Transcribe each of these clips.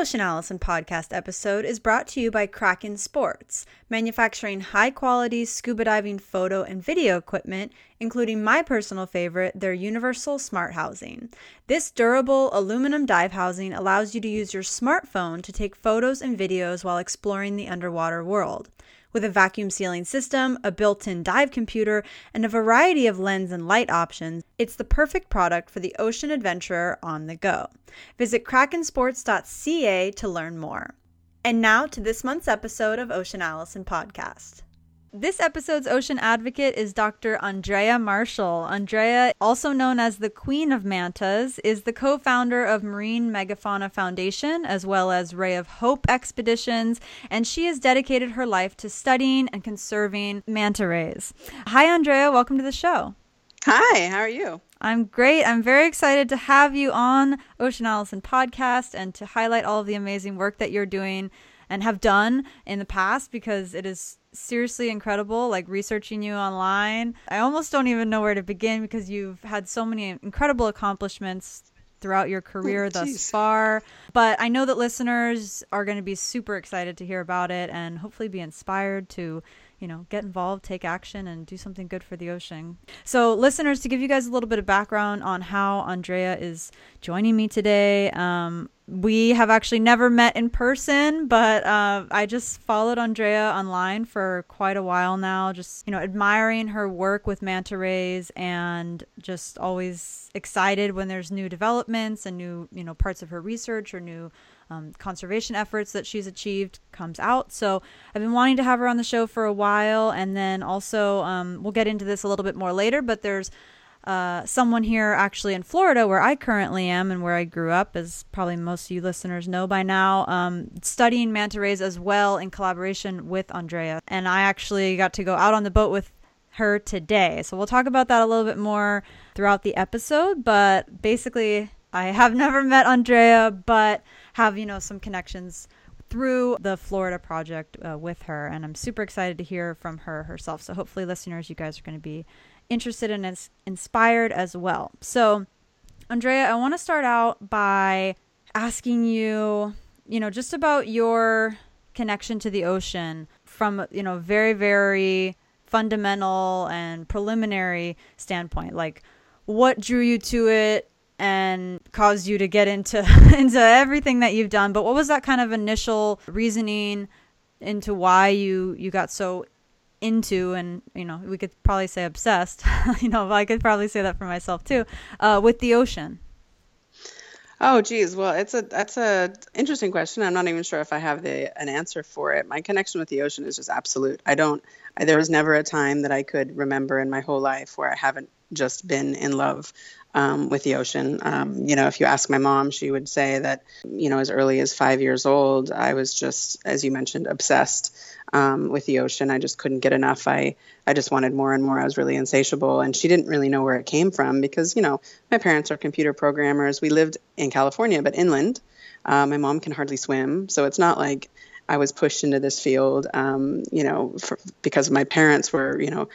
Ocean Allison podcast episode is brought to you by Kraken Sports, manufacturing high quality scuba diving photo and video equipment, including my personal favorite, their Universal Smart Housing. This durable aluminum dive housing allows you to use your smartphone to take photos and videos while exploring the underwater world. With a vacuum sealing system, a built in dive computer, and a variety of lens and light options, it's the perfect product for the ocean adventurer on the go. Visit krakensports.ca to learn more. And now to this month's episode of Ocean Allison Podcast. This episode's ocean advocate is Dr. Andrea Marshall. Andrea, also known as the Queen of Mantas, is the co founder of Marine Megafauna Foundation as well as Ray of Hope Expeditions, and she has dedicated her life to studying and conserving manta rays. Hi, Andrea. Welcome to the show. Hi, how are you? I'm great. I'm very excited to have you on Ocean Allison podcast and to highlight all of the amazing work that you're doing and have done in the past because it is seriously incredible like researching you online. I almost don't even know where to begin because you've had so many incredible accomplishments throughout your oh, career oh, thus far. But i know that listeners are going to be super excited to hear about it and hopefully be inspired to you know, get involved, take action, and do something good for the ocean. So, listeners, to give you guys a little bit of background on how Andrea is joining me today, um, we have actually never met in person, but uh, I just followed Andrea online for quite a while now, just, you know, admiring her work with manta rays and just always excited when there's new developments and new, you know, parts of her research or new um, conservation efforts that she's achieved comes out. So I've been wanting to have her on the show for a while. And then also, um, we'll get into this a little bit more later, but there's uh, someone here actually in Florida, where I currently am and where I grew up, as probably most of you listeners know by now, um, studying manta rays as well in collaboration with Andrea. And I actually got to go out on the boat with her today. So we'll talk about that a little bit more throughout the episode. But basically, I have never met Andrea, but have you know some connections through the Florida project uh, with her, and I'm super excited to hear from her herself. So hopefully, listeners, you guys are going to be interested and ins- inspired as well. So, Andrea, I want to start out by asking you, you know, just about your connection to the ocean from you know very very fundamental and preliminary standpoint like what drew you to it and caused you to get into into everything that you've done. But what was that kind of initial reasoning into why you you got so into and you know we could probably say obsessed you know i could probably say that for myself too uh, with the ocean? Oh geez. Well it's a that's a interesting question. I'm not even sure if i have the an answer for it. My connection with the ocean is just absolute. I don't I, there was never a time that i could remember in my whole life where i haven't just been in love um, with the ocean. Um, you know, if you ask my mom, she would say that, you know, as early as five years old, I was just, as you mentioned, obsessed um, with the ocean. I just couldn't get enough. I, I just wanted more and more. I was really insatiable. And she didn't really know where it came from because, you know, my parents are computer programmers. We lived in California, but inland. Uh, my mom can hardly swim. So it's not like I was pushed into this field, um, you know, for, because my parents were, you know,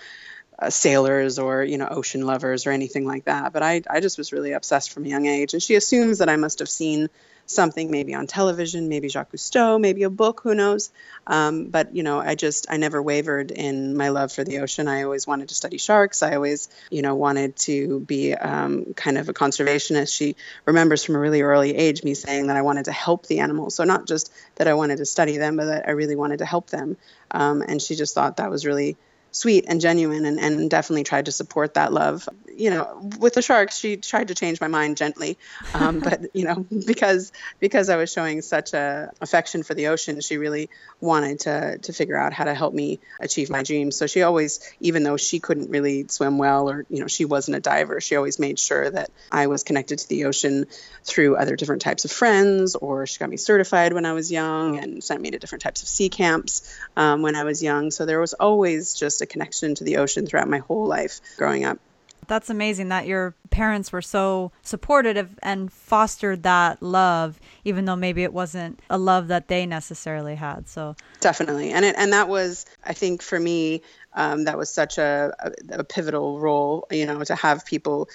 uh, sailors or you know ocean lovers or anything like that. But I, I just was really obsessed from a young age. And she assumes that i must have seen something maybe on television maybe jacques cousteau maybe a book who knows? Um, but you know i just i never wavered in my love for the ocean. I always wanted to study sharks. I always you know wanted to be um, kind of a conservationist. She remembers from a really early age me saying that i wanted to help the animals. So not just that i wanted to study them but that i really wanted to help them. Um, and she just thought that was really sweet and genuine and, and definitely tried to support that love. You know, with the sharks, she tried to change my mind gently. Um, but, you know, because because I was showing such a affection for the ocean, she really wanted to, to figure out how to help me achieve my dreams. So she always, even though she couldn't really swim well or, you know, she wasn't a diver, she always made sure that I was connected to the ocean through other different types of friends, or she got me certified when I was young and sent me to different types of sea camps um, when I was young. So there was always just a connection to the ocean throughout my whole life growing up. That's amazing that your parents were so supportive and fostered that love, even though maybe it wasn't a love that they necessarily had. So definitely, and it, and that was, I think, for me, um, that was such a, a, a pivotal role. You know, to have people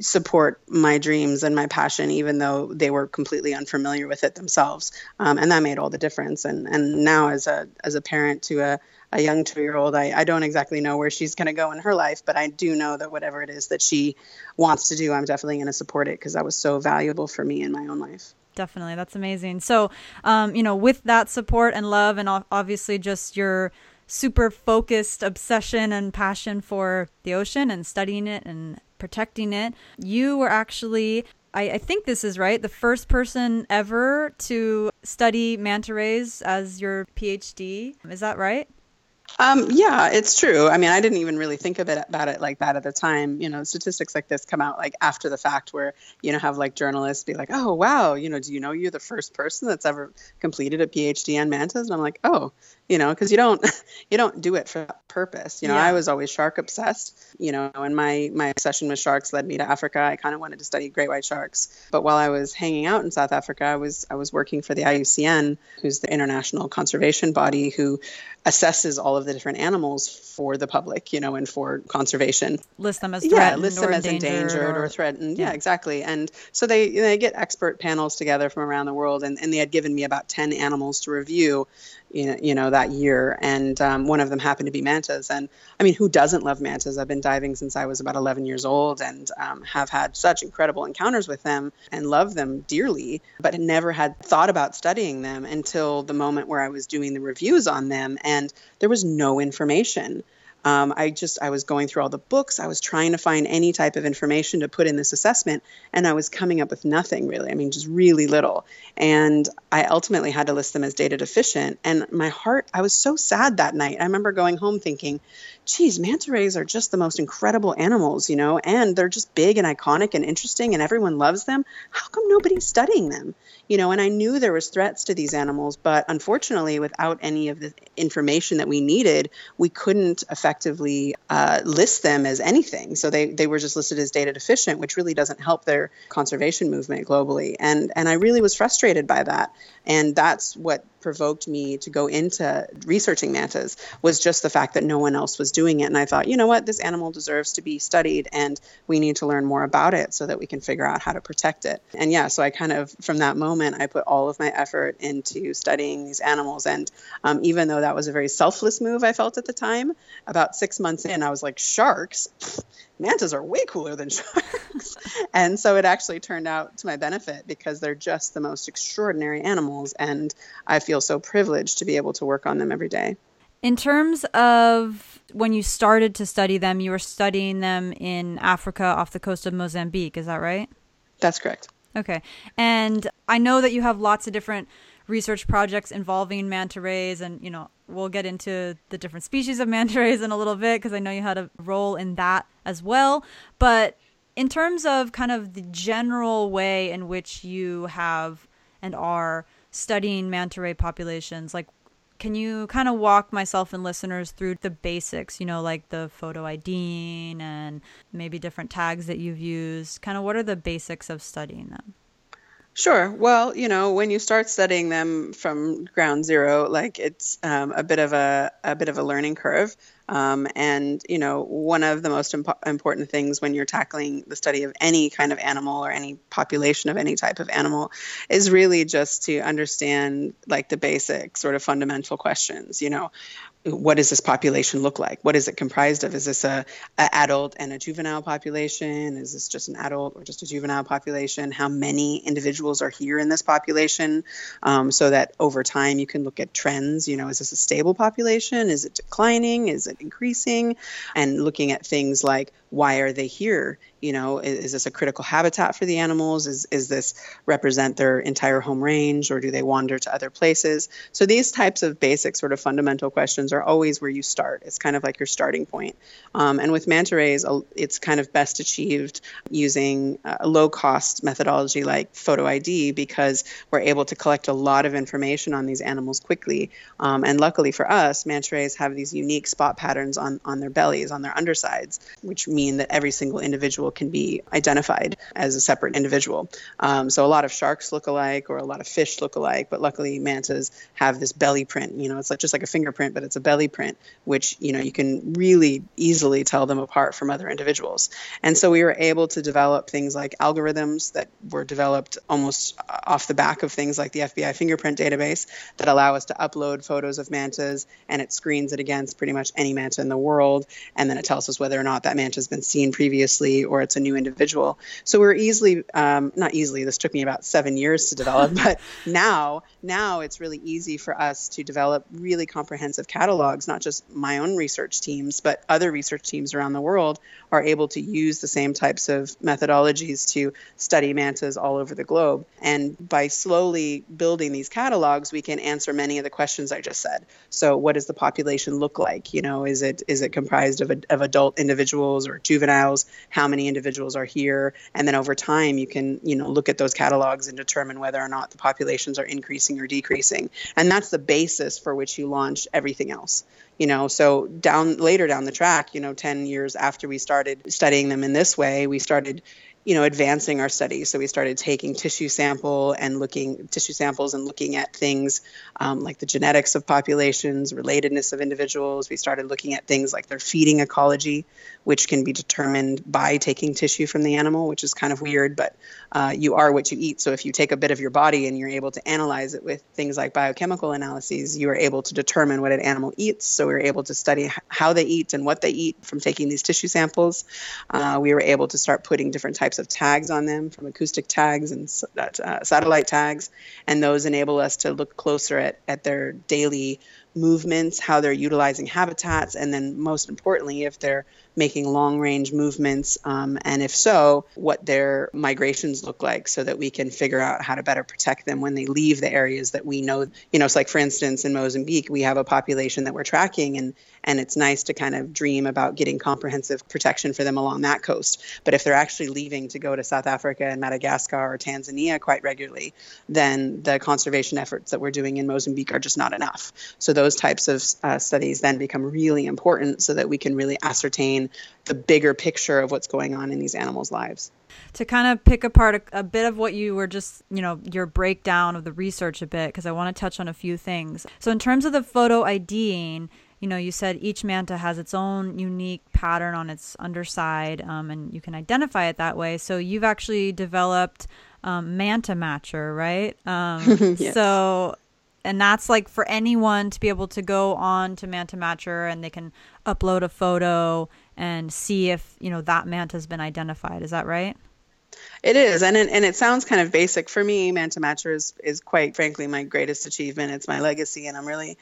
support my dreams and my passion, even though they were completely unfamiliar with it themselves. Um, and that made all the difference. And and now as a as a parent to a, a young two year old, I, I don't exactly know where she's going to go in her life, but I do know that whatever it is that she wants to do, I'm definitely going to support it because that was so valuable for me in my own life. Definitely, that's amazing. So, um, you know, with that support and love, and obviously just your super focused obsession and passion for the ocean and studying it and protecting it. You were actually I, I, think this is right. The first person ever to study manta rays as your PhD. Is that right? Um, yeah, it's true. I mean, I didn't even really think of it about it like that at the time. You know, statistics like this come out like after the fact, where you know have like journalists be like, "Oh, wow, you know, do you know you're the first person that's ever completed a PhD on mantas?" And I'm like, "Oh, you know, because you don't you don't do it for that purpose. You know, yeah. I was always shark obsessed. You know, and my my obsession with sharks led me to Africa. I kind of wanted to study great white sharks. But while I was hanging out in South Africa, I was I was working for the IUCN, who's the international conservation body who assesses all of the different animals for the public, you know, and for conservation. List them as threatened yeah, list them as endangered or, or threatened. Yeah. yeah. exactly. And so they they get expert panels together from around the world, and, and they had given me about ten animals to review, you know, that year, and um, one of them happened to be mantas. And I mean, who doesn't love mantas? I've been diving since I was about 11 years old, and um, have had such incredible encounters with them and love them dearly, but never had thought about studying them until the moment where I was doing the reviews on them, and there was no information. Um, I just I was going through all the books. I was trying to find any type of information to put in this assessment, and I was coming up with nothing really. I mean, just really little. And I ultimately had to list them as data deficient. And my heart, I was so sad that night. I remember going home thinking, geez, manta rays are just the most incredible animals, you know, and they're just big and iconic and interesting and everyone loves them. How come nobody's studying them? You know, and I knew there was threats to these animals, but unfortunately, without any of the information that we needed, we couldn't effectively uh, list them as anything. So they, they were just listed as data deficient, which really doesn't help their conservation movement globally. And and I really was frustrated by that. And that's what provoked me to go into researching mantas was just the fact that no one else was doing it. And I thought, you know what, this animal deserves to be studied and we need to learn more about it so that we can figure out how to protect it. And yeah, so I kind of, from that moment, I put all of my effort into studying these animals. And um, even though that was a very selfless move I felt at the time, about six months in, I was like, sharks? mantas are way cooler than sharks. and so it actually turned out to my benefit because they're just the most extraordinary animals. And I feel so privileged to be able to work on them every day. In terms of when you started to study them, you were studying them in Africa off the coast of Mozambique. Is that right? That's correct. Okay. And I know that you have lots of different research projects involving manta rays and you know we'll get into the different species of manta rays in a little bit because i know you had a role in that as well but in terms of kind of the general way in which you have and are studying manta ray populations like can you kind of walk myself and listeners through the basics you know like the photo IDing and maybe different tags that you've used kind of what are the basics of studying them Sure. Well, you know, when you start studying them from ground zero, like it's um, a bit of a a bit of a learning curve. Um, and you know, one of the most impo- important things when you're tackling the study of any kind of animal or any population of any type of animal is really just to understand like the basic sort of fundamental questions. You know, what does this population look like? What is it comprised of? Is this a, a, adult and a juvenile population? Is this just an adult or just a juvenile population? How many individuals are here in this population? Um, so that over time you can look at trends. You know, is this a stable population? Is it declining? Is it increasing? And looking at things like why are they here? You know, is, is, this a critical habitat for the animals? Is, is this represent their entire home range or do they wander to other places? So these types of basic sort of fundamental questions are always where you start. It's kind of like your starting point. Um, and with manta rays, it's kind of best achieved using a low cost methodology like photo ID because we're able to collect a lot of information on these animals quickly. Um, and luckily for us, manta rays have these unique spot patterns on, on their bellies, on their undersides, which mean that every single individual can be identified as a separate individual. Um, so a lot of sharks look alike or a lot of fish look alike, but luckily mantas have this belly print. You know, it's like just like a fingerprint, but it's a belly print, which you know you can really easily tell them apart from other individuals. And so we were able to develop things like algorithms that were developed almost off the back of things like the FBI fingerprint database that allow us to upload photos of mantas and it screens it against pretty much any manta in the world, and then it tells us whether or not that manta has been seen previously or it's a new individual. So we're easily, um, not easily, this took me about seven years to develop, but now, now it's really easy for us to develop really comprehensive catalogs, not just my own research teams, but other research teams around the world are able to use the same types of methodologies to study mantas all over the globe. And by slowly building these catalogs, we can answer many of the questions I just said. So what does the population look like? You know, is it is it comprised of, of adult individuals or juveniles, how many individuals are here, and then over time you can, you know, look at those catalogs and determine whether or not the populations are increasing or decreasing. And that's the basis for which you launch everything else you know so down later down the track you know 10 years after we started studying them in this way we started you know advancing our studies. So we started taking tissue sample and looking tissue samples and looking at things um, like the genetics of populations relatedness of individuals. We started looking at things like their feeding ecology which can be determined by taking tissue from the animal which is kind of weird but uh, you are what you eat. So if you take a bit of your body and you're able to analyze it with things like biochemical analyses you are able to determine what an animal eats. So we were able to study how they eat and what they eat from taking these tissue samples. Uh, we were able to start putting different types types of tags on them from acoustic tags and uh, satellite tags. And those enable us to look closer at, at their daily movements, how they're utilizing habitats, and then most importantly, if they're making long range movements, um, and if so, what their migrations look like so that we can figure out how to better protect them when they leave the areas that we know. You know, it's like, for instance, in Mozambique, we have a population that we're tracking, and, and it's nice to kind of dream about getting comprehensive protection for them along that coast. But if they're actually leaving to go to South Africa and Madagascar or Tanzania quite regularly, then the conservation efforts that we're doing in Mozambique are just not enough. So those types of uh, studies then become really important so that we can really ascertain the bigger picture of what's going on in these animals' lives. To kind of pick apart a, a bit of what you were just, you know, your breakdown of the research a bit, because I want to touch on a few things. So, in terms of the photo IDing, you know, you said each manta has its own unique pattern on its underside, um, and you can identify it that way. So, you've actually developed um, Manta Matcher, right? Um, yes. So, and that's like for anyone to be able to go on to Manta Matcher and they can upload a photo and see if you know that manta has been identified. Is that right? It is, and it, and it sounds kind of basic for me. Manta Matcher is is quite frankly my greatest achievement. It's my legacy, and I'm really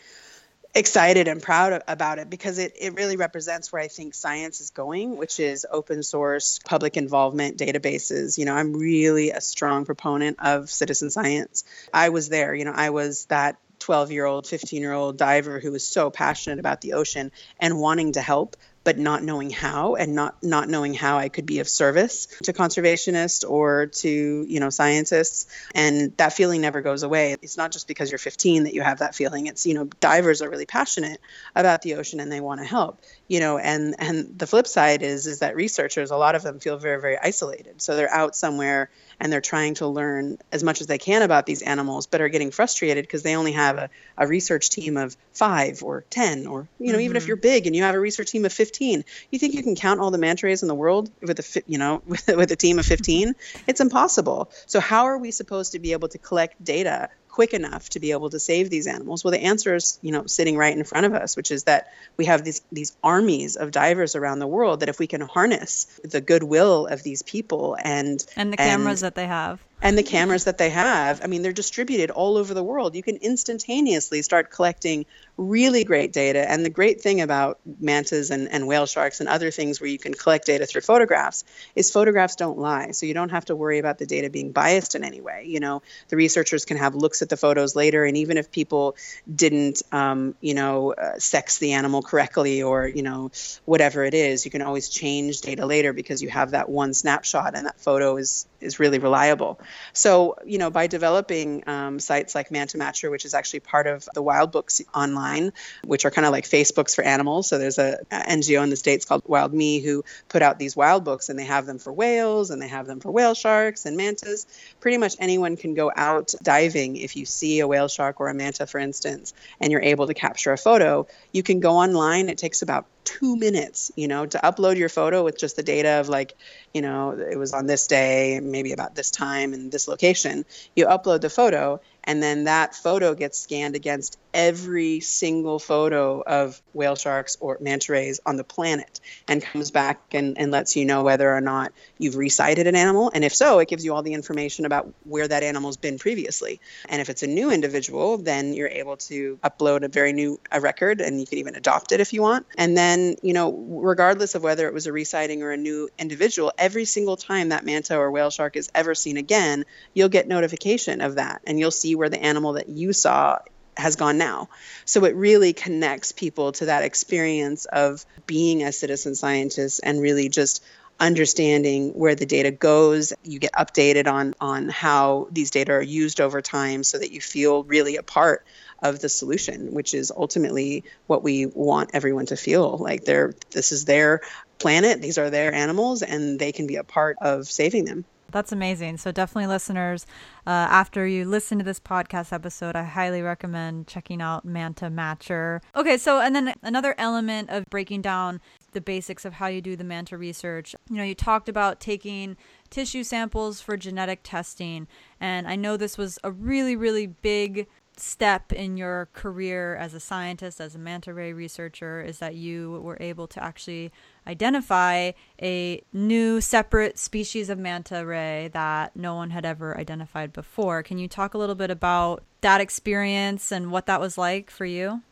excited and proud about it because it, it really represents where I think science is going, which is open source, public involvement databases. You know, I'm really a strong proponent of citizen science. I was there, you know, I was that 12 year old, 15 year old diver who was so passionate about the ocean and wanting to help but not knowing how and not not knowing how I could be of service to conservationists or to you know scientists. And that feeling never goes away. It's not just because you're 15 that you have that feeling. It's you know divers are really passionate about the ocean and they want to help you know and and the flip side is is that researchers a lot of them feel very very isolated so they're out somewhere and they're trying to learn as much as they can about these animals, but are getting frustrated because they only have a, a research team of five or 10, or, you know, mm-hmm. even if mm-hmm. you're big and you have a research team of 15, you think you can count all the manta rays in the world with a, you know, with, with a team of 15? It's impossible. So how are we supposed to be able to collect data quick enough to be able to save these animals? Well, the answer is, you know, sitting right in front of us, which is that we have these these armies of divers around the world that if we can harness the goodwill of these people and and the cameras and, that they have and the cameras that they have, I mean, they're distributed all over the world. You can instantaneously start collecting really great data. And the great thing about mantas and, and whale sharks and other things where you can collect data through photographs is photographs don't lie. So you don't have to worry about the data being biased in any way. You know, the researchers can have looks at the photos later, and even if people didn't, um, you know, uh, sex the animal correctly or, you know, whatever it is, you can always change data later because you have that one snapshot and that photo is is really reliable. So, you know, by developing um, sites like Manta Matcher, which is actually part of the Wild Books online, which are kind of like Facebooks for animals. So there's a, a NGO in the states called Wild Me who put out these wild books, and they have them for whales, and they have them for whale sharks and mantas. Pretty much anyone can go out diving if you see a whale shark or a manta, for instance, and you're able to capture a photo. You can go online. It takes about two minutes, you know, to upload your photo with just the data of like, you know, it was on this day, maybe about this time and this location. You upload the photo, and then that photo gets scanned against every single photo of whale sharks or manta rays on the planet and comes back and, and lets you know whether or not you've resighted an animal. And if so, it gives you all the information about where that animal's been previously. And if it's a new individual, then you're able to upload a very new a record and you can even adopt it if you want. And then, you know, regardless of whether it was a resighting or a new individual, every single time that manta or whale shark is ever seen again, you'll get notification of that and you'll see where the animal that you saw has gone now. So it really connects people to that experience of being a citizen scientist and really just understanding where the data goes. You get updated on on how these data are used over time so that you feel really a part of the solution, which is ultimately what we want everyone to feel like they're this is their planet, these are their animals and they can be a part of saving them. That's amazing. So, definitely, listeners, uh, after you listen to this podcast episode, I highly recommend checking out Manta Matcher. Okay, so, and then another element of breaking down the basics of how you do the manta research. You know, you talked about taking tissue samples for genetic testing, and I know this was a really, really big step in your career as a scientist, as a manta ray researcher, is that you were able to actually identify a new separate species of manta ray that no one had ever identified before. Can you talk a little bit about that experience and what that was like for you?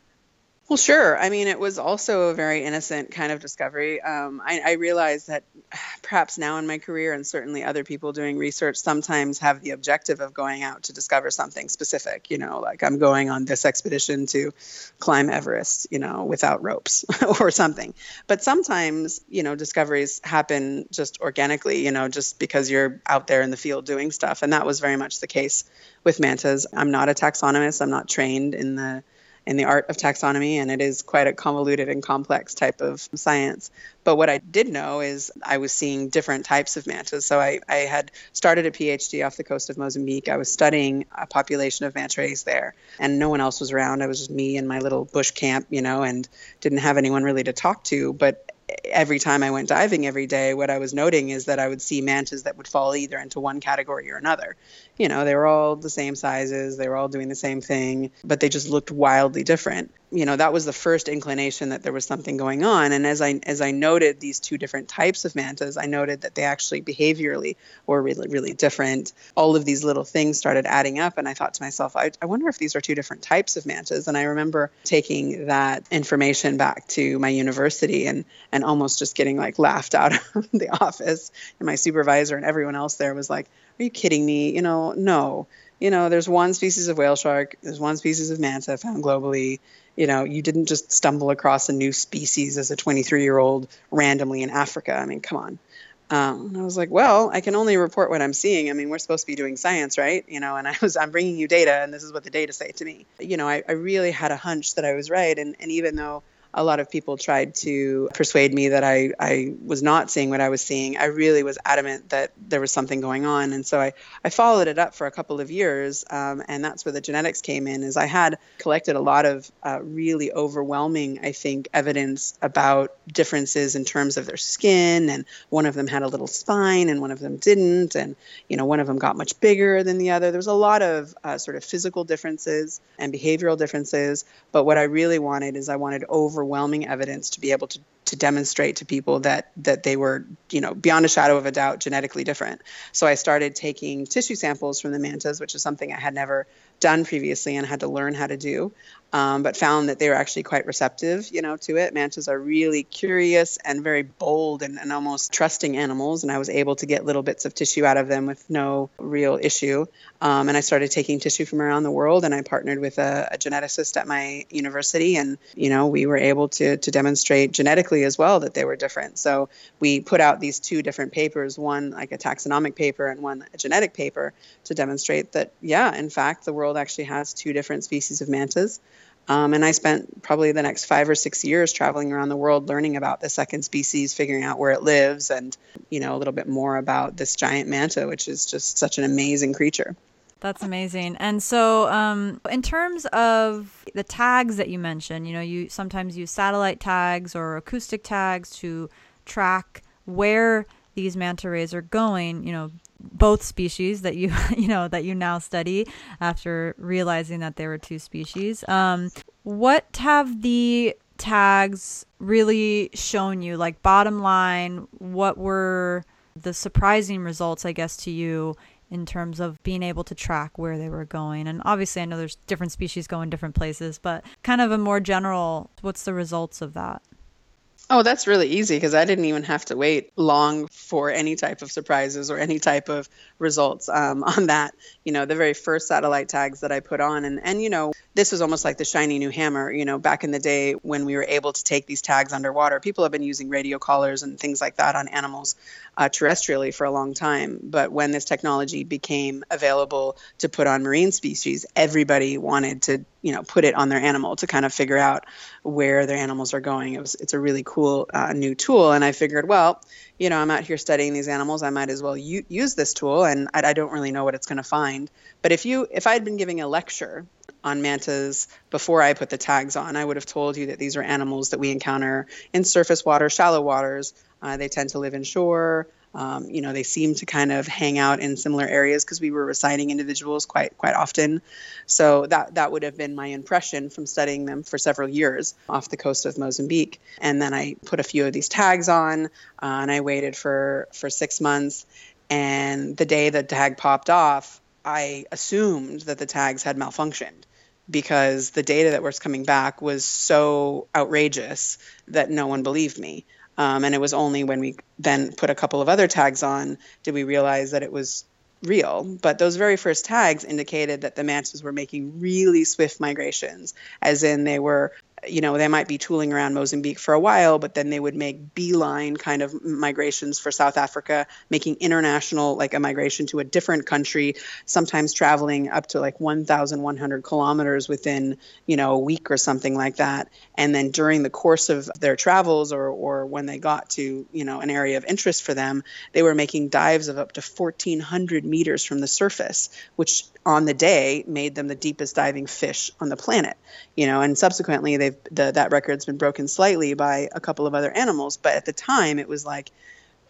Well, sure. I mean, it was also a very innocent kind of discovery. Um, I, I realized that perhaps now in my career, and certainly other people doing research, sometimes have the objective of going out to discover something specific. You know, like I'm going on this expedition to climb Everest, you know, without ropes or something. But sometimes, you know, discoveries happen just organically, you know, just because you're out there in the field doing stuff. And that was very much the case with mantas. I'm not a taxonomist, I'm not trained in the in the art of taxonomy, and it is quite a convoluted and complex type of science. But what I did know is I was seeing different types of mantas. So I, I had started a PhD off the coast of Mozambique. I was studying a population of manta rays there, and no one else was around. I was just me and my little bush camp, you know, and didn't have anyone really to talk to. But every time I went diving every day, what I was noting is that I would see mantas that would fall either into one category or another. You know, they were all the same sizes, they were all doing the same thing, but they just looked wildly different you know that was the first inclination that there was something going on. And as i as i noted these two different types of mantas i noted that they actually behaviorally were really really different. All of these little things started adding up and i thought to myself i, I wonder if these are two different types of mantas. And i remember taking that information back to my university and and almost just getting like laughed out of the office. And my supervisor and everyone else there was like are you kidding me? You know no. You know, there's one species of whale shark, there's one species of manta found globally you know, you didn't just stumble across a new species as a 23 year old randomly in Africa. I mean, come on. Um, and I was like, well, I can only report what I'm seeing. I mean, we're supposed to be doing science, right? You know, and I was, I'm bringing you data, and this is what the data say to me. You know, I, I really had a hunch that I was right, and, and even though a lot of people tried to persuade me that I, I was not seeing what I was seeing. I really was adamant that there was something going on. And so I, I followed it up for a couple of years. Um, and that's where the genetics came in is I had collected a lot of uh, really overwhelming, I think, evidence about differences in terms of their skin. And one of them had a little spine and one of them didn't. And, you know, one of them got much bigger than the other. There was a lot of uh, sort of physical differences and behavioral differences. But what I really wanted is I wanted overwhelming evidence to be able to to demonstrate to people that that they were you know beyond a shadow of a doubt genetically different. So i started taking tissue samples from the mantas which is something i had never done previously and had to learn how to do um, but found that they were actually quite receptive, you know, to it. Mantas are really curious and very bold and, and, almost trusting animals, and I was able to get little bits of tissue out of them with no real issue. Um, and I started taking tissue from around the world, and I partnered with a, a, geneticist at my university, and you know, we were able to to demonstrate genetically as well that they were different. So we put out these two different papers, one like a taxonomic paper and one a genetic paper, to demonstrate that yeah, in fact, the world actually has two different species of mantas. Um, and I spent probably the next five or six years traveling around the world learning about the second species, figuring out where it lives, and you know a little bit more about this giant manta, which is just such an amazing creature. That's amazing. And so, um, in terms of the tags that you mentioned, you know, you sometimes use satellite tags or acoustic tags to track where these manta rays are going. You know, both species that you you know that you now study after realizing that there were two species. Um, what have the tags really shown you? Like bottom line, what were the surprising results, I guess, to you in terms of being able to track where they were going? And obviously, I know there's different species going different places, but kind of a more general, what's the results of that? Oh, that's really easy because I didn't even have to wait long for any type of surprises or any type of results um, on that. You know, the very first satellite tags that I put on, and and you know, this was almost like the shiny new hammer. You know, back in the day when we were able to take these tags underwater, people have been using radio collars and things like that on animals uh, terrestrially for a long time. But when this technology became available to put on marine species, everybody wanted to you know put it on their animal to kind of figure out where their animals are going. It was it's a really cool uh, new tool, and I figured, well, you know, I'm out here studying these animals. I might as well u- use this tool, and I, I don't really know what it's going to find. But if you if I had been giving a lecture on mantas before I put the tags on, I would have told you that these are animals that we encounter in surface water, shallow waters. Uh, they tend to live inshore. Um, you know, they seem to kind of hang out in similar areas because we were resighting individuals quite quite often. So that that would have been my impression from studying them for several years off the coast of Mozambique. And then I put a few of these tags on, uh, and I waited for for six months. And the day the tag popped off, I assumed that the tags had malfunctioned because the data that was coming back was so outrageous that no one believed me. Um, and it was only when we then put a couple of other tags on did we realize that it was real. But those very first tags indicated that the mantas were making really swift migrations, as in they were you know, they might be tooling around Mozambique for a while, but then they would make beeline kind of migrations for South Africa, making international, like a migration to a different country, sometimes traveling up to like 1,100 kilometers within, you know, a week or something like that. And then during the course of their travels or, or when they got to, you know, an area of interest for them, they were making dives of up to 1,400 meters from the surface, which on the day made them the deepest diving fish on the planet, you know, and subsequently they they've the, that record's been broken slightly by a couple of other animals. But at the time, it was like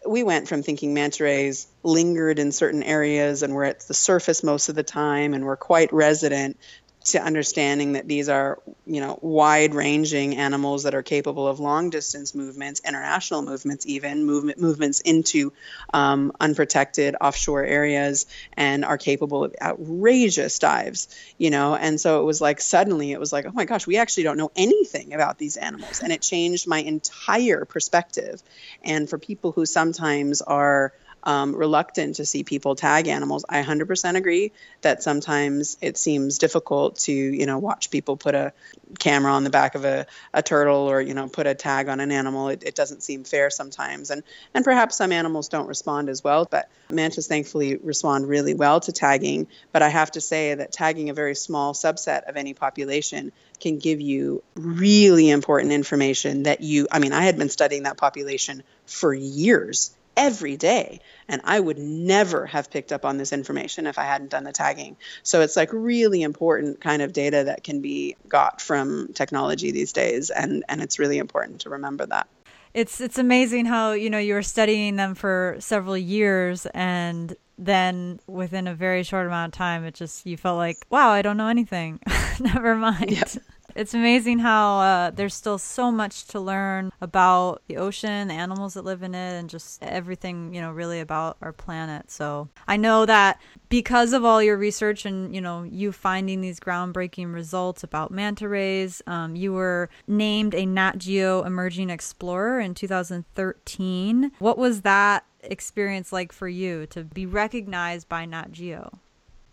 we went from thinking manta rays lingered in certain areas and were at the surface most of the time and were quite resident to understanding that these are, you know, wide-ranging animals that are capable of long-distance movements, international movements, even movement movements into um, unprotected offshore areas, and are capable of outrageous dives. You know, and so it was like suddenly it was like, oh my gosh, we actually don't know anything about these animals, and it changed my entire perspective. And for people who sometimes are um, reluctant to see people tag animals. I 100% agree that sometimes it seems difficult to, you know, watch people put a camera on the back of a, a turtle or, you know, put a tag on an animal. It, it doesn't seem fair sometimes. And, and perhaps some animals don't respond as well, but mantas thankfully respond really well to tagging. But I have to say that tagging a very small subset of any population can give you really important information that you, I mean, I had been studying that population for years every day. And I would never have picked up on this information if I hadn't done the tagging. So it's like really important kind of data that can be got from technology these days. And, and it's really important to remember that. It's it's amazing how, you know, you were studying them for several years and then within a very short amount of time it just you felt like, wow, I don't know anything. Never mind. Yep. It's amazing how uh, there's still so much to learn about the ocean, the animals that live in it, and just everything, you know, really about our planet. So I know that because of all your research and, you know, you finding these groundbreaking results about manta rays, um, you were named a Nat Geo Emerging Explorer in 2013. What was that experience like for you to be recognized by Nat Geo?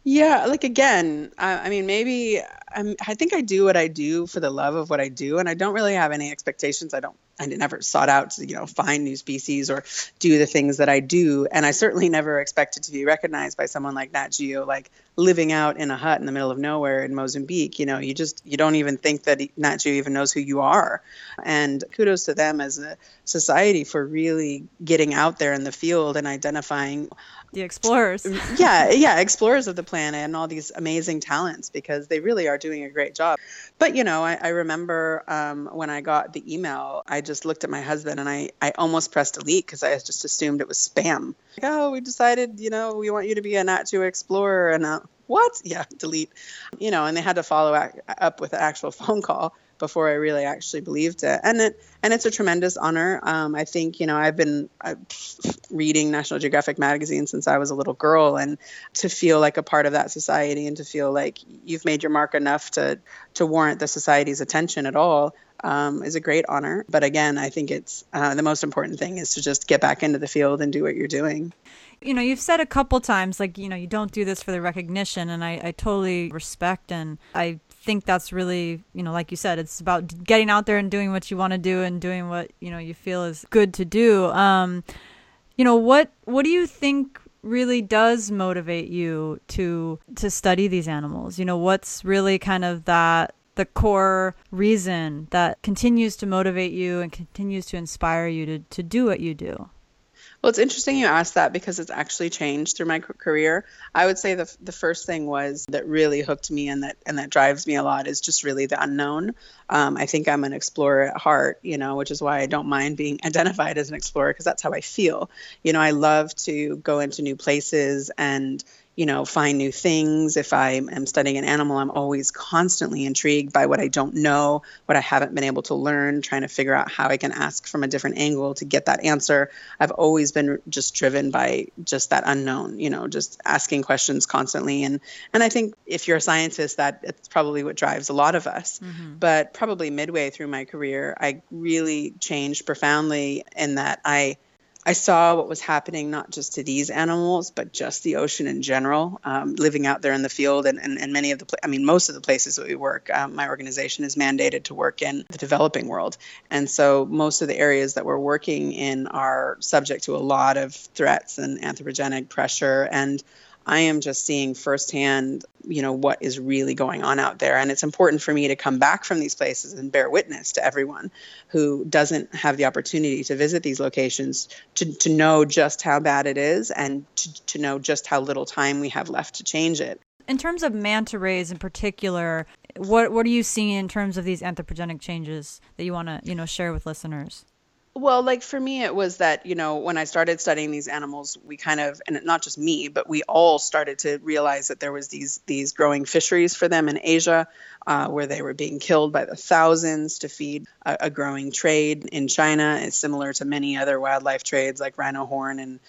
Yeah, like again, I, I mean, maybe I'm, I think I do what I do for the love of what I do, and I don't really have any expectations. I don't, I never sought out to, you know, find new species or do the things that I do, and I certainly never expected to be recognized by someone like Nat Geo, like living out in a hut in the middle of nowhere in Mozambique. You know, you just you don't even think that Geo even knows who you are, and kudos to them as a society for really getting out there in the field and identifying the explorers. yeah, yeah, explorers of the planet and all these amazing talents because they really are doing a great job. But you know, I, I remember um, when I got the email, I just looked at my husband and I, I almost pressed delete because I just assumed it was spam. Like, oh, we decided, you know, we want you to be a Nat Geo explorer, and uh, what? Yeah, delete. You know, and they had to follow up with an actual phone call before I really actually believed it. And it and it's a tremendous honor. Um, I think you know I've been uh, reading National Geographic magazine since I was a little girl, and to feel like a part of that society and to feel like you've made your mark enough to to warrant the society's attention at all. Um, is a great honor. But again, I think it's uh, the most important thing is to just get back into the field and do what you're doing. You know, you've said a couple times, like, you know, you don't do this for the recognition, and I, I totally respect and I think that's really, you know, like you said, it's about getting out there and doing what you want to do and doing what, you know, you feel is good to do. Um, you know, what what do you think really does motivate you to to study these animals? You know, what's really kind of that the core reason that continues to motivate you and continues to inspire you to, to do what you do? Well, it's interesting you asked that because it's actually changed through my career. I would say the the first thing was that really hooked me and that and that drives me a lot is just really the unknown. Um, I think I'm an explorer at heart, you know, which is why I don't mind being identified as an explorer because that's how I feel. You know, I love to go into new places and you know, find new things. If I am studying an animal, I'm always constantly intrigued by what I don't know, what I haven't been able to learn, trying to figure out how I can ask from a different angle to get that answer. I've always been just driven by just that unknown, you know, just asking questions constantly. And and I think if you're a scientist, that it's probably what drives a lot of us. Mm-hmm. But probably midway through my career, I really changed profoundly in that I I saw what was happening not just to these animals, but just the ocean in general. Um, living out there in the field, and, and, and many of the, I mean, most of the places that we work, um, my organization is mandated to work in the developing world, and so most of the areas that we're working in are subject to a lot of threats and anthropogenic pressure and I am just seeing firsthand, you know, what is really going on out there. And it's important for me to come back from these places and bear witness to everyone who doesn't have the opportunity to visit these locations to, to know just how bad it is and to, to know just how little time we have left to change it. In terms of manta rays in particular, what what are you seeing in terms of these anthropogenic changes that you want to, you know, share with listeners? Well, like for me, it was that, you know, when I started studying these animals, we kind of, and not just me, but we all started to realize that there was these these growing fisheries for them in Asia, uh, where they were being killed by the thousands to feed a, a growing trade in China. It's similar to many other wildlife trades like rhino horn and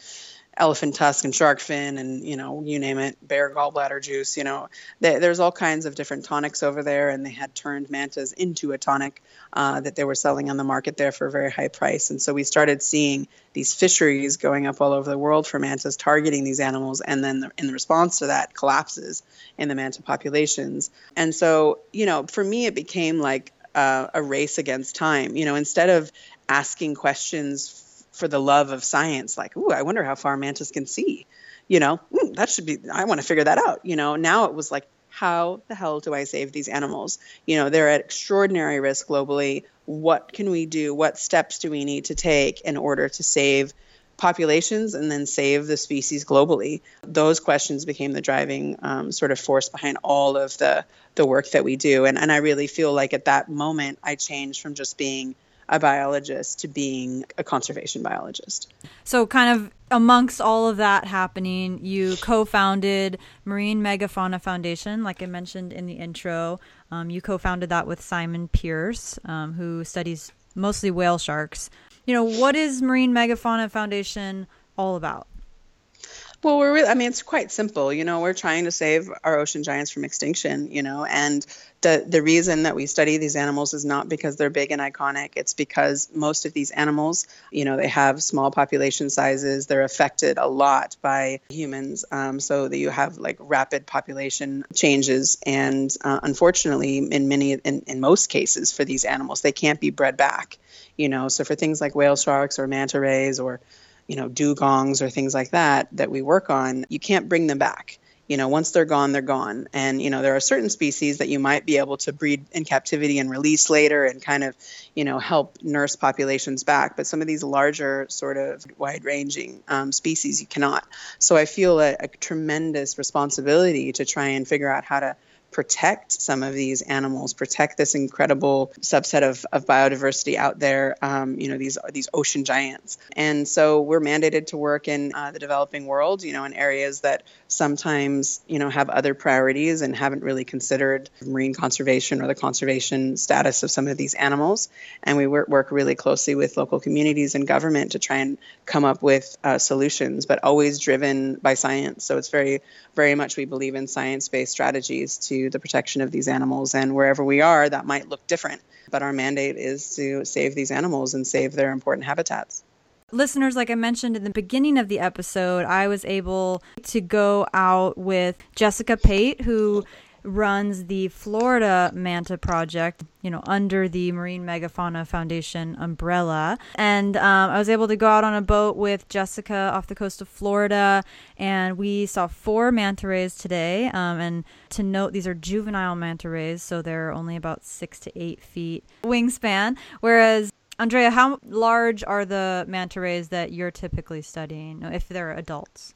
elephant tusk and shark fin and you know you name it bear gallbladder juice you know they, there's all kinds of different tonics over there and they had turned mantas into a tonic uh, that they were selling on the market there for a very high price. And so we started seeing these fisheries going up all over the world for mantas targeting these animals and then the, in response to that collapses in the manta populations. And so you know for me it became like uh, a race against time. You know instead of asking questions for the love of science like ooh i wonder how far mantas can see you know? Mm, that should be i want to figure that out you know? Now it was like how the hell do i save these animals? You know they're at extraordinary risk globally. What can we do? What steps do we need to take in order to save populations and then save the species globally? Those questions became the driving um, sort of force behind all of the the work that we do. And, and i really feel like at that moment i changed from just being a biologist to being a conservation biologist. So, kind of amongst all of that happening, you co founded Marine Megafauna Foundation, like I mentioned in the intro. Um, you co founded that with Simon Pierce, um, who studies mostly whale sharks. You know, what is Marine Megafauna Foundation all about? Well, we're really, I mean, it's quite simple. You know, we're trying to save our ocean giants from extinction, you know, and the, the reason that we study these animals is not because they're big and iconic. It's because most of these animals, you know, they have small population sizes. They're affected a lot by humans. Um, so that you have like rapid population changes. And uh, unfortunately, in many, in, in most cases for these animals, they can't be bred back, you know. So for things like whale sharks or manta rays or you know, dugongs or things like that that we work on, you can't bring them back. You know, once they're gone, they're gone. And, you know, there are certain species that you might be able to breed in captivity and release later and kind of, you know, help nurse populations back. But some of these larger, sort of wide ranging um, species, you cannot. So I feel a, a tremendous responsibility to try and figure out how to protect some of these animals, protect this incredible subset of, of biodiversity out there. Um, you know, these these ocean giants, and so we're mandated to work in uh, the developing world. You know, in areas that sometimes you know have other priorities and haven't really considered marine conservation or the conservation status of some of these animals. And we work, work really closely with local communities and government to try and come up with uh, solutions, but always driven by science. So it's very, very much we believe in science-based strategies to the protection of these animals. And wherever we are, that might look different. But our mandate is to save these animals and save their important habitats. Listeners, like I mentioned in the beginning of the episode, I was able to go out with Jessica Pate, who runs the Florida Manta Project, you know, under the Marine Megafauna Foundation umbrella. And um, I was able to go out on a boat with Jessica off the coast of Florida, and we saw four manta rays today. Um, and to note, these are juvenile manta rays, so they're only about six to eight feet wingspan, whereas Andrea, how large are the manta rays that you're typically studying if they're adults?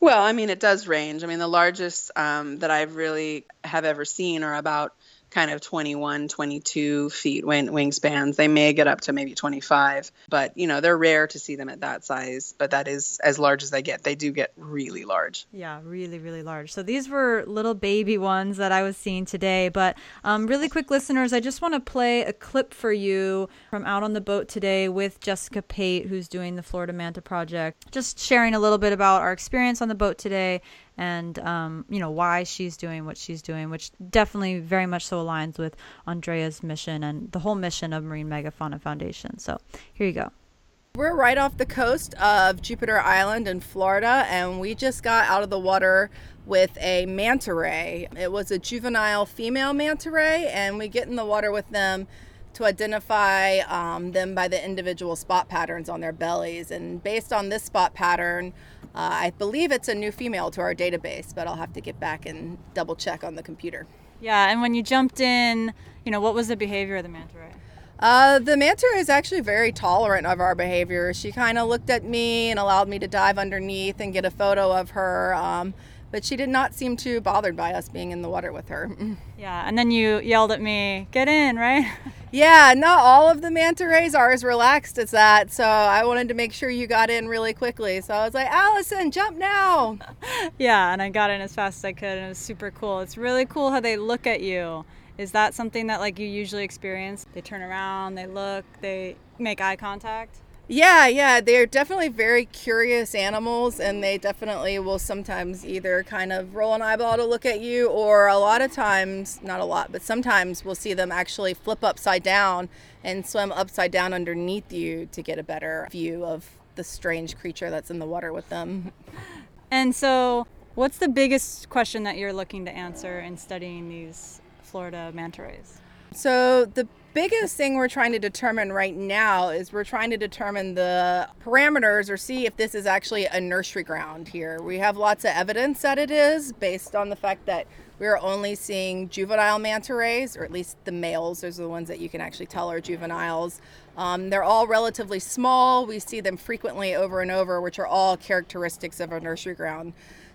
Well, I mean, it does range. I mean, the largest um, that I've really have ever seen are about kind of 21, 22 feet wing, wingspans. They may get up to maybe 25, but you know, they're rare to see them at that size, but that is as large as they get. They do get really large. Yeah, really, really large. So these were little baby ones that I was seeing today, but um, really quick listeners, I just want to play a clip for you from out on the boat today with Jessica Pate, who's doing the Florida Manta Project, just sharing a little bit about our experience on the boat today and um, you know why she's doing what she's doing, which definitely very much so aligns with Andrea's mission and the whole mission of Marine Megafauna Foundation. So here you go. We're right off the coast of Jupiter Island in Florida, and we just got out of the water with a manta ray. It was a juvenile female manta ray, and we get in the water with them to identify um, them by the individual spot patterns on their bellies. And based on this spot pattern, I believe it's a new female to our database, but I'll have to get back and double check on the computer. Yeah, and when you jumped in, you know, what was the behavior of the manta ray? Uh, the manta ray is actually very tolerant of our behavior. She kind of looked at me and allowed me to dive underneath and get a photo of her. Um, but she did not seem too bothered by us being in the water with her. Yeah, and then you yelled at me, "Get in!" Right? yeah, not all of the manta rays are as relaxed as that, so I wanted to make sure you got in really quickly. So I was like, "Allison, jump now!" yeah, and I got in as fast as I could, and it was super cool. It's really cool how they look at you. Is that something that like you usually experience? They turn around, they look, they make eye contact. Yeah, yeah, they're definitely very curious animals, and they definitely will sometimes either kind of roll an eyeball to look at you, or a lot of times, not a lot, but sometimes we'll see them actually flip upside down and swim upside down underneath you to get a better view of the strange creature that's in the water with them. And so, what's the biggest question that you're looking to answer in studying these Florida manta rays? So, the biggest thing we're trying to determine right now is we're trying to determine the parameters or see if this is actually a nursery ground here. We have lots of evidence that it is based on the fact that we're only seeing juvenile manta rays, or at least the males. Those are the ones that you can actually tell are juveniles. Um, they're all relatively small. We see them frequently over and over, which are all characteristics of a nursery ground.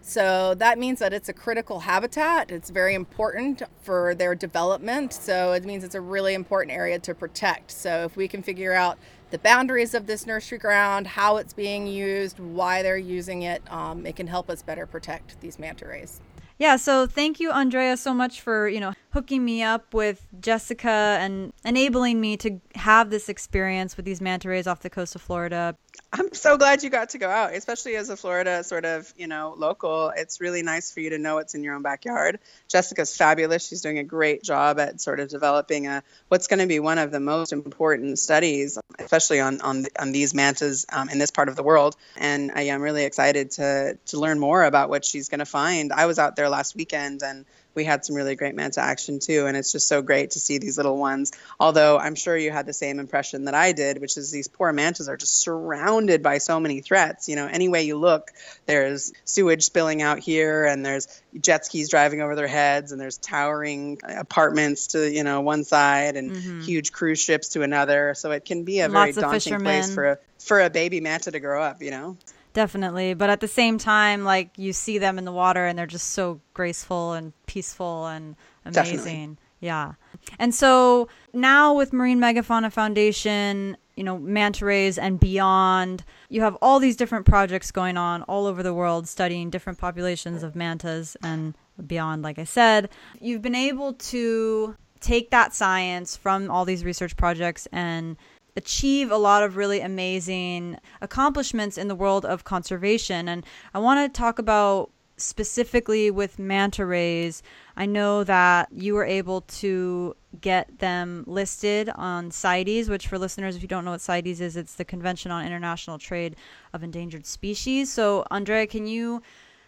So that means that it's a critical habitat. It's very important for their development. So it means it's a really important area to protect. So if we can figure out the boundaries of this nursery ground, how it's being used, why they're using it, um, it can help us better protect these manta rays. Yeah, so thank you, Andrea, so much for, you know, hooking me up with Jessica and enabling me to have this experience with these manta rays off the coast of Florida. I'm so glad you got to go out, especially as a Florida sort of, you know, local. It's really nice for you to know what's in your own backyard. Jessica's fabulous. She's doing a great job at sort of developing a what's going to be one of the most important studies, especially on on, on these mantas um, in this part of the world. And I am really excited to to learn more about what she's going to find. I was out there last weekend and we had some really great manta action too. And it's just so great to see these little ones. Although I'm sure you had the same impression that I did, which is these poor mantas are just surrounded by so many threats. You know, any way you look, there's sewage spilling out here, and there's jet skis driving over their heads, and there's towering apartments to you know one side, and mm-hmm. huge cruise ships to another. So it can be a very Lots daunting place for a for a baby manta to grow up. You know. Definitely. But at the same time, like you see them in the water and they're just so graceful and peaceful and amazing. Definitely. Yeah. And so now with Marine Megafauna Foundation, you know, manta rays and beyond, you have all these different projects going on all over the world studying different populations of mantas and beyond, like I said. You've been able to take that science from all these research projects and achieve a lot of really amazing accomplishments in the world of conservation. And I want to talk about specifically with manta rays. I know that you were able to get them listed on CITES, which for listeners, if you don't know what CITES is, it's the Convention on International Trade of Endangered Species. So, Andrea, can you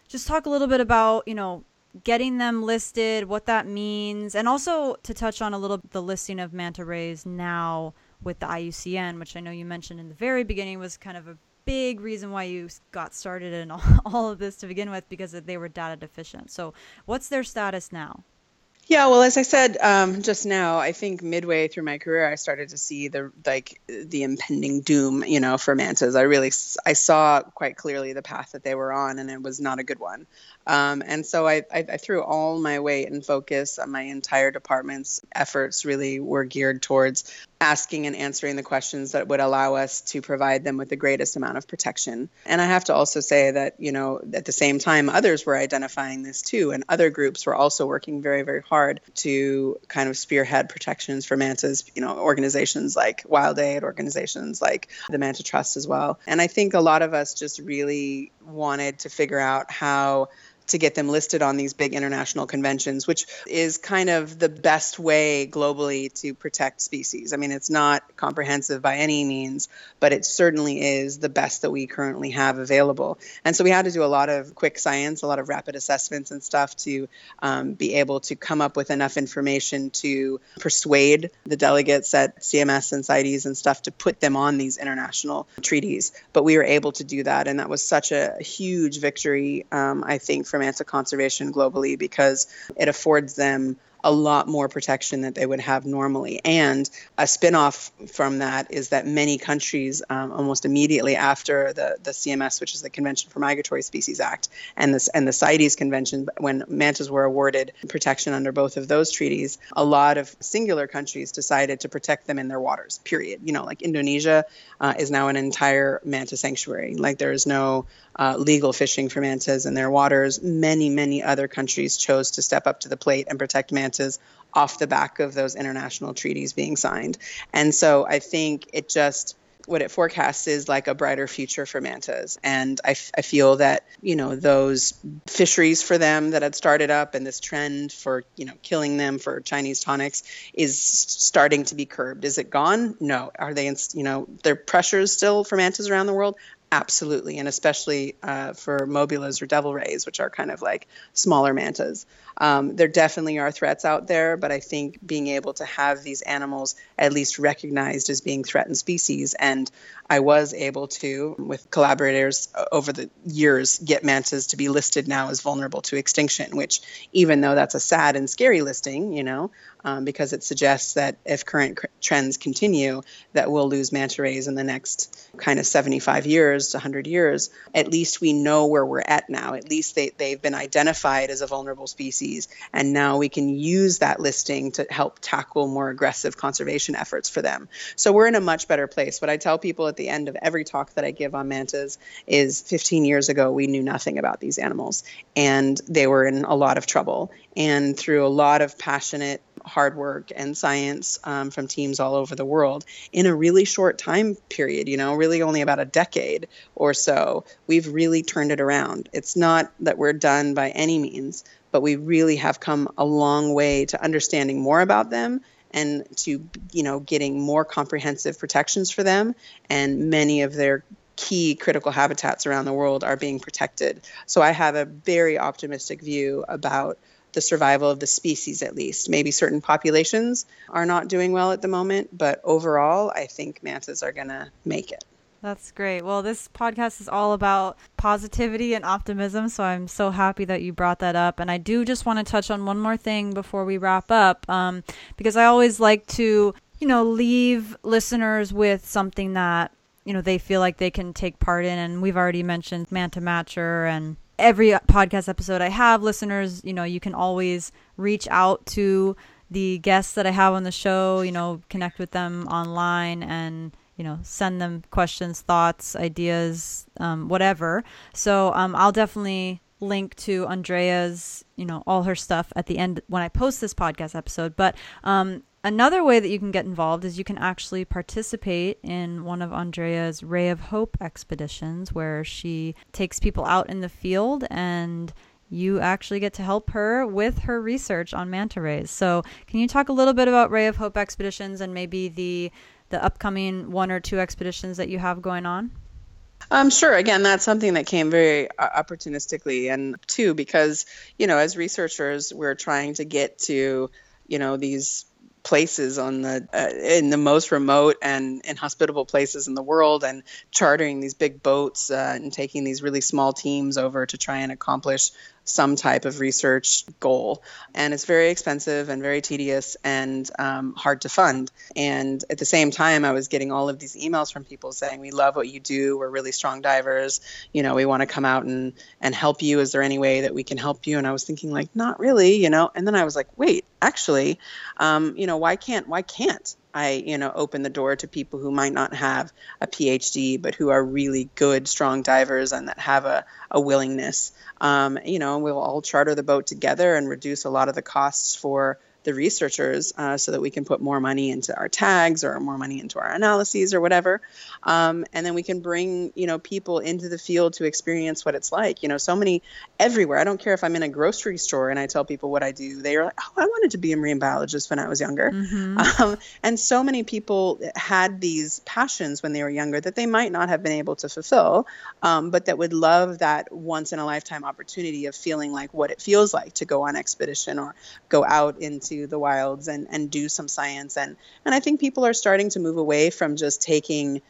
just talk a little bit about, you know, getting them listed, what that means, and also to touch on a little the listing of manta rays now with the IUCN, which I know you mentioned in the very beginning was kind of a big reason why you got started in all, all of this to begin with because they were data deficient. So, what's their status now? Yeah, well, as I said um, just now, I think midway through my career, I started to see the like the impending doom, you know, for mantas. I really I saw quite clearly the path that they were on, and it was not a good one. Um, and so I, I, I, threw all my weight and focus on my entire department's efforts really were geared towards asking and answering the questions that would allow us to provide them with the greatest amount of protection. And I have to also say that, you know, at the same time, others were identifying this too, and other groups were also working very, very hard to kind of spearhead protections for mantas, you know, organizations like Wild Aid, organizations like the Manta Trust as well. And I think a lot of us just really wanted to figure out how to get them listed on these big international conventions, which is kind of the best way globally to protect species. I mean, it's not comprehensive by any means, but it certainly is the best that we currently have available. And so we had to do a lot of quick science, a lot of rapid assessments and stuff to um, be able to come up with enough information to persuade the delegates at CMS and CITES and stuff to put them on these international treaties. But we were able to do that, and that was such a huge victory, um, I think, for manta conservation globally because it affords them a lot more protection that they would have normally. And a spinoff from that is that many countries, um, almost immediately after the, the CMS, which is the Convention for Migratory Species Act, and this and the CITES Convention, when mantas were awarded protection under both of those treaties, a lot of singular countries decided to protect them in their waters. Period. You know, like Indonesia uh, is now an entire manta sanctuary. Like there is no uh, legal fishing for mantas in their waters. Many, many other countries chose to step up to the plate and protect mantas off the back of those international treaties being signed. And so I think it just what it forecasts is like a brighter future for mantas. And I, f- I feel that, you know, those fisheries for them that had started up and this trend for, you know, killing them for Chinese tonics is starting to be curbed. Is it gone? No. Are they, in, you know, there pressures still for mantas around the world? Absolutely, and especially uh, for mobulas or devil rays, which are kind of like smaller mantas. Um, there definitely are threats out there, but I think being able to have these animals at least recognized as being threatened species, and I was able to, with collaborators over the years, get mantas to be listed now as vulnerable to extinction, which, even though that's a sad and scary listing, you know, um, because it suggests that if current cr- trends continue, that we'll lose manta rays in the next kind of 75 years to 100 years. At least we know where we're at now. At least they, they've been identified as a vulnerable species, and now we can use that listing to help tackle more aggressive conservation efforts for them. So we're in a much better place. What I tell people at the end of every talk that I give on mantas is 15 years ago, we knew nothing about these animals, and they were in a lot of trouble. And through a lot of passionate hard work and science um, from teams all over the world in a really short time period, you know, really only about a decade or so, we've really turned it around. It's not that we're done by any means, but we really have come a long way to understanding more about them and to, you know, getting more comprehensive protections for them. And many of their key critical habitats around the world are being protected. So I have a very optimistic view about the survival of the species at least. Maybe certain populations are not doing well at the moment, but overall, I think mantas are going to make it. That's great. Well, this podcast is all about positivity and optimism, so I'm so happy that you brought that up. And I do just want to touch on one more thing before we wrap up, um, because I always like to, you know, leave listeners with something that you know they feel like they can take part in. And we've already mentioned Manta Matcher and every podcast episode I have, listeners, you know, you can always reach out to the guests that I have on the show, you know, connect with them online and, you know, send them questions, thoughts, ideas, um, whatever. So um, I'll definitely link to Andrea's, you know, all her stuff at the end when I post this podcast episode. But um, Another way that you can get involved is you can actually participate in one of Andrea's Ray of Hope expeditions where she takes people out in the field and you actually get to help her with her research on manta rays. So, can you talk a little bit about Ray of Hope expeditions and maybe the the upcoming one or two expeditions that you have going on? Um, sure. Again, that's something that came very uh, opportunistically, and too because you know, as researchers, we're trying to get to you know these places on the uh, in the most remote and inhospitable places in the world and chartering these big boats uh, and taking these really small teams over to try and accomplish some type of research goal. And it's very expensive and very tedious and um, hard to fund. And at the same time, I was getting all of these emails from people saying, We love what you do. We're really strong divers. You know, we want to come out and, and help you. Is there any way that we can help you? And I was thinking, like, not really, you know. And then I was like, wait, actually, um, you know, why can't, why can't I, you know, open the door to people who might not have a PhD, but who are really good, strong divers and that have a, a willingness. Um, you know, we'll all charter the boat together and reduce a lot of the costs for the researchers uh, so that we can put more money into our tags or more money into our analyses or whatever. Um, and then we can bring you know people into the field to experience what it's like. You know so many everywhere. I don't care if i'm in a grocery store and i tell people what i do they are like oh i wanted to be a marine biologist when i was younger. Mm-hmm. um, and so many people had these passions when they were younger that they might not have been able to fulfill um, but that would love that once in a lifetime opportunity of feeling like what it feels like to go on expedition or go out into the wilds and, and do some science. And, and I think people are starting to move away from just taking,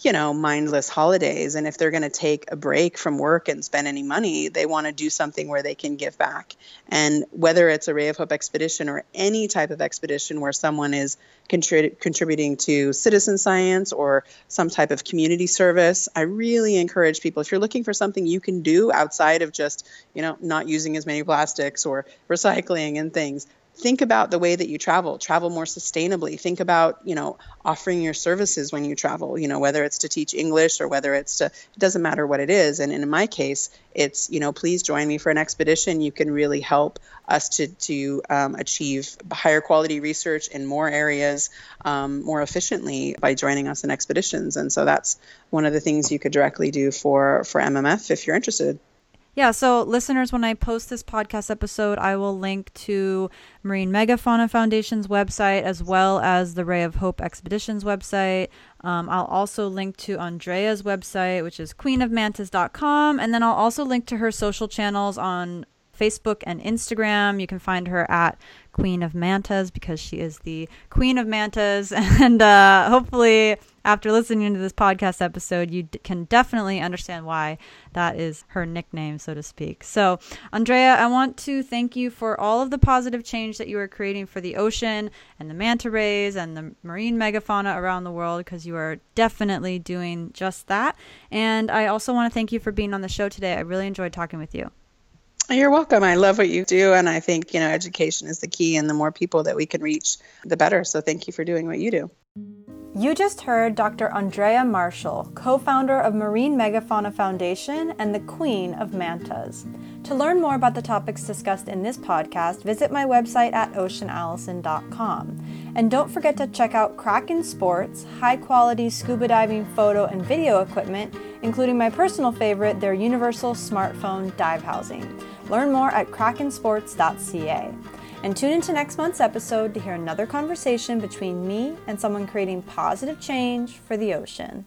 you know, mindless holidays. And if they're going to take a break from work and spend any money, they want to do something where they can give back. And whether it's a Ray of Hope expedition or any type of expedition where someone is contrib- contributing to citizen science or some type of community service, I really encourage people if you're looking for something you can do outside of just, you know, not using as many plastics or recycling and things, think about the way that you travel travel more sustainably. Think about you know offering your services when you travel you know whether it's to teach english or whether it's to it doesn't matter what it is. And in my case it's you know please join me for an expedition. You can really help us to to um, achieve higher quality research in more areas um, more efficiently by joining us in expeditions. And so that's one of the things you could directly do for for mmf if you're interested yeah, so listeners, when I post this podcast episode, I will link to Marine Megafauna Foundation's website as well as the Ray of Hope Expeditions website. Um, I'll also link to Andrea's website, which is queenofmantas.com. And then I'll also link to her social channels on Facebook and Instagram. You can find her at Queen of Mantas because she is the Queen of Mantas. And uh, hopefully, after listening to this podcast episode, you d- can definitely understand why that is her nickname, so to speak. So, Andrea, I want to thank you for all of the positive change that you are creating for the ocean and the manta rays and the marine megafauna around the world because you are definitely doing just that. And I also want to thank you for being on the show today. I really enjoyed talking with you. You're welcome. I love what you do. And I think, you know, education is the key. And the more people that we can reach, the better. So thank you for doing what you do. You just heard Dr. Andrea Marshall, co founder of Marine Megafauna Foundation and the Queen of Mantas. To learn more about the topics discussed in this podcast, visit my website at oceanallison.com. And don't forget to check out Kraken Sports, high quality scuba diving photo and video equipment, including my personal favorite, their universal smartphone dive housing. Learn more at krakensports.ca. And tune into next month's episode to hear another conversation between me and someone creating positive change for the ocean.